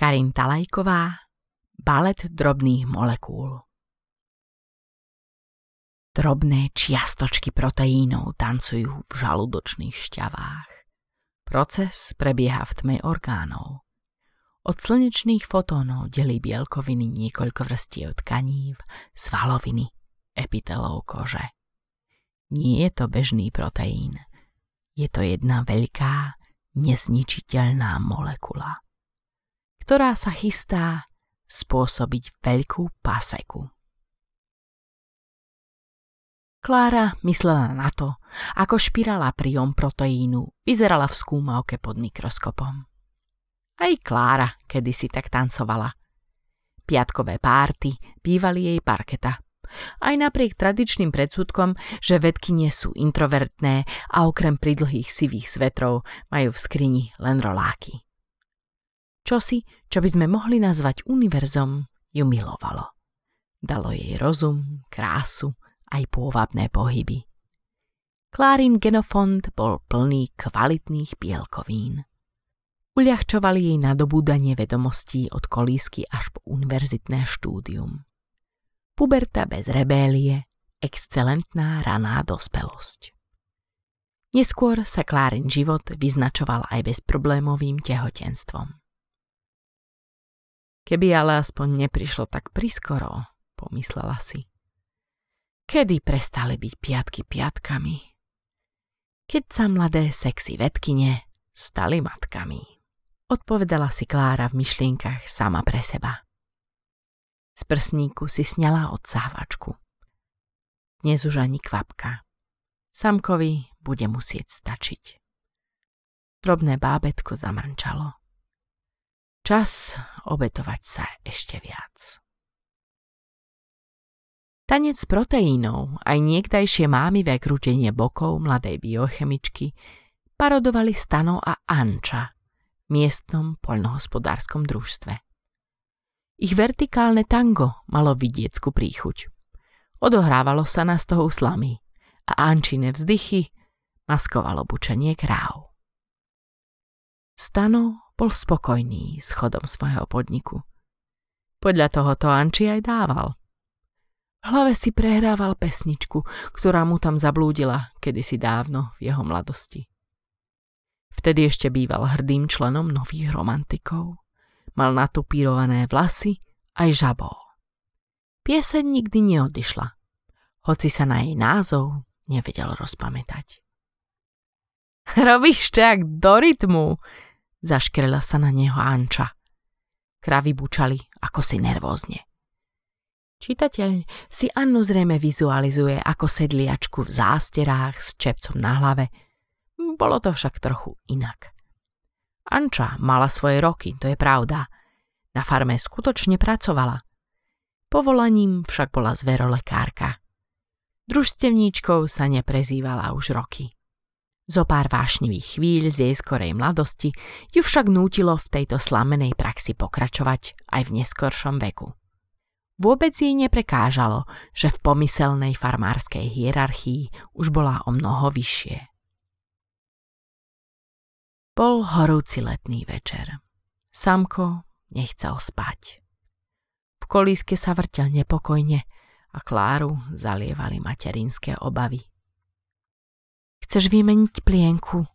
Karin Talajková Balet drobných molekúl Drobné čiastočky proteínov tancujú v žalúdočných šťavách. Proces prebieha v tme orgánov. Od slnečných fotónov delí bielkoviny niekoľko vrstiev tkanív, svaloviny, epitelov kože. Nie je to bežný proteín. Je to jedna veľká, nezničiteľná molekula, ktorá sa chystá spôsobiť veľkú paseku. Klára myslela na to, ako špirala priom proteínu vyzerala v skúmavke pod mikroskopom. Aj Klára kedysi tak tancovala. Piatkové párty bývali jej parketa. Aj napriek tradičným predsudkom, že vedky nie sú introvertné a okrem pridlhých sivých svetrov majú v skrini len roláky. Čosi, čo by sme mohli nazvať univerzom, ju milovalo. Dalo jej rozum, krásu, aj pôvabné pohyby. Klárin genofond bol plný kvalitných bielkovín. Uľahčovali jej nadobúdanie vedomostí od kolísky až po univerzitné štúdium. Puberta bez rebélie, excelentná raná dospelosť. Neskôr sa Klárin život vyznačoval aj bezproblémovým tehotenstvom. Keby ale aspoň neprišlo tak priskoro, pomyslela si. Kedy prestali byť piatky piatkami? Keď sa mladé sexy vedkine stali matkami. Odpovedala si Klára v myšlienkach sama pre seba. Z prsníku si sňala odsávačku. Dnes už ani kvapka. Samkovi bude musieť stačiť. Drobné bábetko zamrčalo. Čas obetovať sa ešte viac. Tanec proteínov aj niekdajšie mámivé krútenie bokov mladej biochemičky parodovali Stano a Anča v miestnom poľnohospodárskom družstve. Ich vertikálne tango malo vidieckú príchuť. Odohrávalo sa na stohu slamy a Ančine vzdychy maskovalo bučenie kráv. Stano bol spokojný s chodom svojho podniku. Podľa toho to Anči aj dával – v hlave si prehrával pesničku, ktorá mu tam zablúdila kedysi dávno v jeho mladosti. Vtedy ešte býval hrdým členom nových romantikov. Mal natupírované vlasy aj žabol. Pieseň nikdy neodišla, hoci sa na jej názov nevedel rozpamätať. Robíš tak do rytmu, zaškrela sa na neho Anča. Kravy bučali ako si nervózne. Čitateľ si Annu zrejme vizualizuje ako sedliačku v zásterách s čepcom na hlave. Bolo to však trochu inak. Anča mala svoje roky, to je pravda. Na farme skutočne pracovala. Povolaním však bola zverolekárka. Družstevníčkou sa neprezývala už roky. Zo pár vášnivých chvíľ z jej skorej mladosti ju však nútilo v tejto slamenej praxi pokračovať aj v neskoršom veku. Vôbec jej neprekážalo, že v pomyselnej farmárskej hierarchii už bola o mnoho vyššie. Bol horúci letný večer. Samko nechcel spať. V kolíske sa vrtel nepokojne a Kláru zalievali materinské obavy. Chceš vymeniť plienku?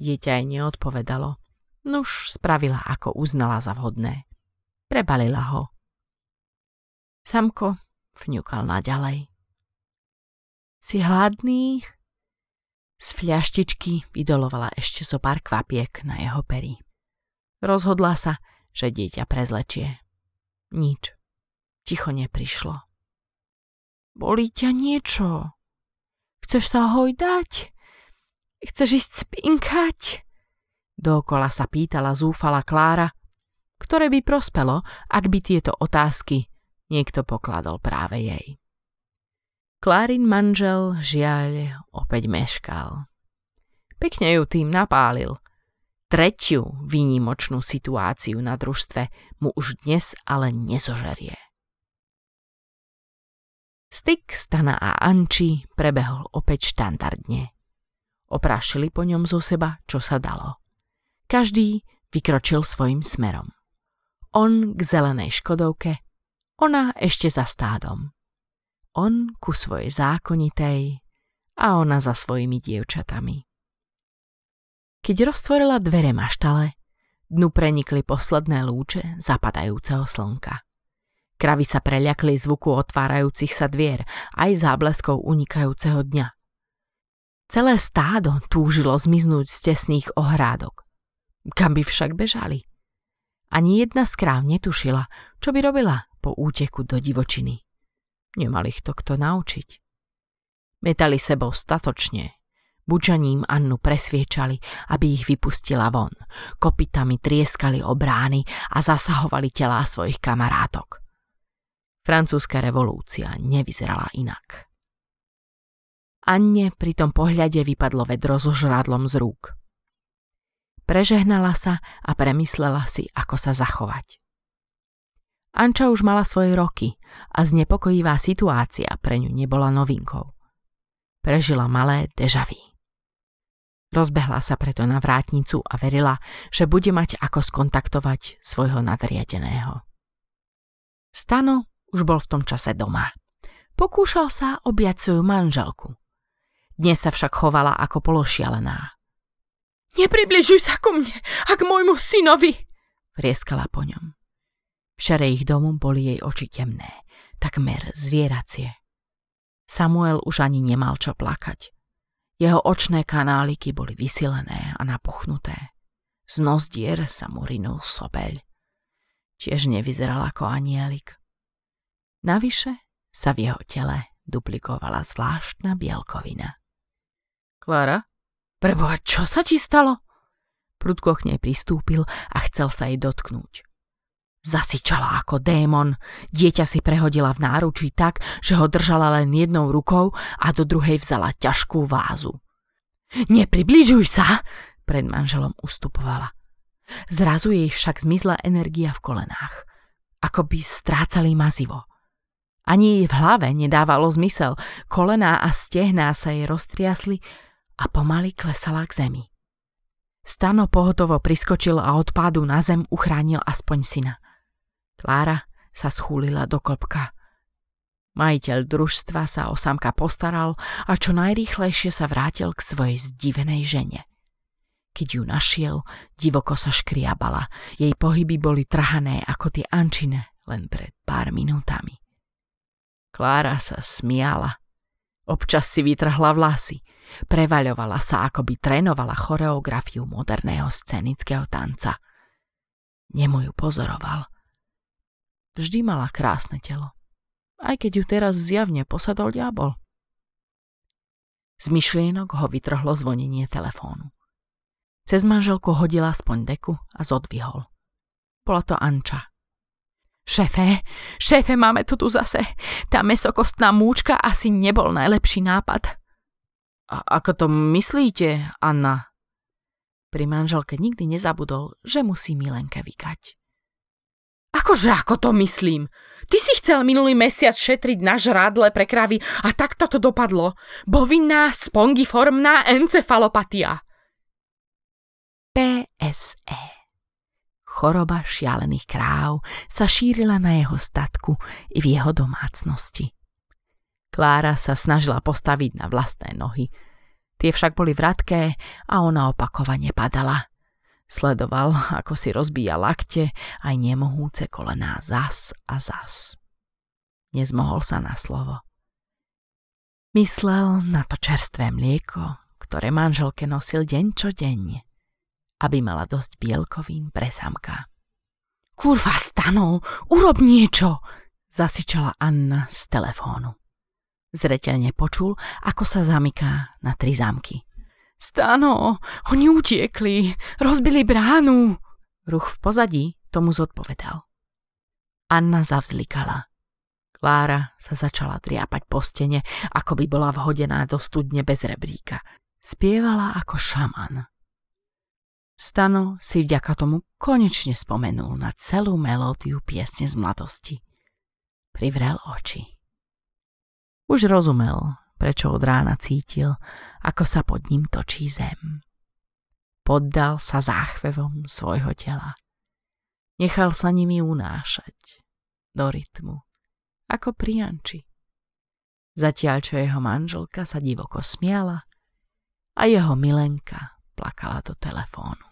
Dieťa jej neodpovedalo. Nuž spravila, ako uznala za vhodné. Prebalila ho Samko vňukal naďalej. Si hladný? Z fľaštičky vydolovala ešte zo pár kvapiek na jeho pery. Rozhodla sa, že dieťa prezlečie. Nič. Ticho neprišlo. Bolí ťa niečo? Chceš sa hojdať? Chceš ísť spinkať? Dookola sa pýtala zúfala Klára, ktoré by prospelo, ak by tieto otázky niekto pokladol práve jej. Klárin manžel žiaľ opäť meškal. Pekne ju tým napálil. Tretiu výnimočnú situáciu na družstve mu už dnes ale nezožerie. Styk Stana a Anči prebehol opäť štandardne. Oprášili po ňom zo seba, čo sa dalo. Každý vykročil svojim smerom. On k zelenej škodovke, ona ešte za stádom. On ku svojej zákonitej a ona za svojimi dievčatami. Keď roztvorila dvere maštale, dnu prenikli posledné lúče zapadajúceho slnka. Kravy sa preľakli zvuku otvárajúcich sa dvier, aj zábleskov unikajúceho dňa. Celé stádo túžilo zmiznúť z tesných ohrádok. Kam by však bežali? Ani jedna z kráv netušila, čo by robila po úteku do divočiny. Nemal ich to kto naučiť. Metali sebou statočne, bučaním Annu presviečali, aby ich vypustila von. Kopitami trieskali o brány a zasahovali telá svojich kamarátok. Francúzska revolúcia nevyzerala inak. Anne pri tom pohľade vypadlo vedro so žrádlom z rúk. Prežehnala sa a premyslela si, ako sa zachovať. Anča už mala svoje roky a znepokojivá situácia pre ňu nebola novinkou. Prežila malé dežavy. Rozbehla sa preto na vrátnicu a verila, že bude mať ako skontaktovať svojho nadriadeného. Stano už bol v tom čase doma. Pokúšal sa objať svoju manželku. Dnes sa však chovala ako pološialená. Nepribližuj sa ku mne a k môjmu synovi, vrieskala po ňom. V šere ich domu boli jej oči temné, takmer zvieracie. Samuel už ani nemal čo plakať. Jeho očné kanáliky boli vysilené a napuchnuté. Z nozdier sa mu rinul sobeľ. Tiež nevyzeral ako anielik. Navyše sa v jeho tele duplikovala zvláštna bielkovina. Klára? Preboha, čo sa ti stalo? Prudko k nej pristúpil a chcel sa jej dotknúť. Zasičala ako démon. Dieťa si prehodila v náručí tak, že ho držala len jednou rukou a do druhej vzala ťažkú vázu. Nepribližuj sa, pred manželom ustupovala. Zrazu jej však zmizla energia v kolenách. Ako by strácali mazivo. Ani jej v hlave nedávalo zmysel, kolená a stehná sa jej roztriasli a pomaly klesala k zemi. Stano pohotovo priskočil a od pádu na zem uchránil aspoň syna. Klára sa schúlila do klopka. Majiteľ družstva sa o samka postaral a čo najrýchlejšie sa vrátil k svojej zdivenej žene. Keď ju našiel, divoko sa škriabala. Jej pohyby boli trhané ako tie ančine len pred pár minútami. Klára sa smiala. Občas si vytrhla vlasy. Prevaľovala sa, ako by trénovala choreografiu moderného scenického tanca. Nemo ju pozoroval. Vždy mala krásne telo. Aj keď ju teraz zjavne posadol diabol. Z myšlienok ho vytrhlo zvonenie telefónu. Cez manželku hodila aspoň deku a zodvihol. Bola to Anča. Šéfe, šéfe, máme to tu zase. Tá mesokostná múčka asi nebol najlepší nápad. A ako to myslíte, Anna? Pri manželke nikdy nezabudol, že musí Milenke vykať. Akože ako to myslím? Ty si chcel minulý mesiac šetriť na žrádle pre kravy a takto to dopadlo. Bovinná spongiformná encefalopatia. PSE Choroba šialených kráv sa šírila na jeho statku i v jeho domácnosti. Klára sa snažila postaviť na vlastné nohy. Tie však boli vratké a ona opakovane padala. Sledoval, ako si rozbíja lakte aj nemohúce kolená zas a zas. Nezmohol sa na slovo. Myslel na to čerstvé mlieko, ktoré manželke nosil deň čo deň aby mala dosť bielkovín pre samka. Kurva stanov, urob niečo, zasičala Anna z telefónu. Zreteľne počul, ako sa zamyká na tri zámky. Stano, oni utiekli, rozbili bránu. Ruch v pozadí tomu zodpovedal. Anna zavzlikala. Klára sa začala driapať po stene, ako by bola vhodená do studne bez rebríka. Spievala ako šaman. Stano si vďaka tomu konečne spomenul na celú melódiu piesne z mladosti. Privrel oči. Už rozumel, prečo od rána cítil, ako sa pod ním točí zem. Poddal sa záchvevom svojho tela. Nechal sa nimi unášať do rytmu, ako prianči. Zatiaľ, čo jeho manželka sa divoko smiala a jeho milenka plakala do telefónu.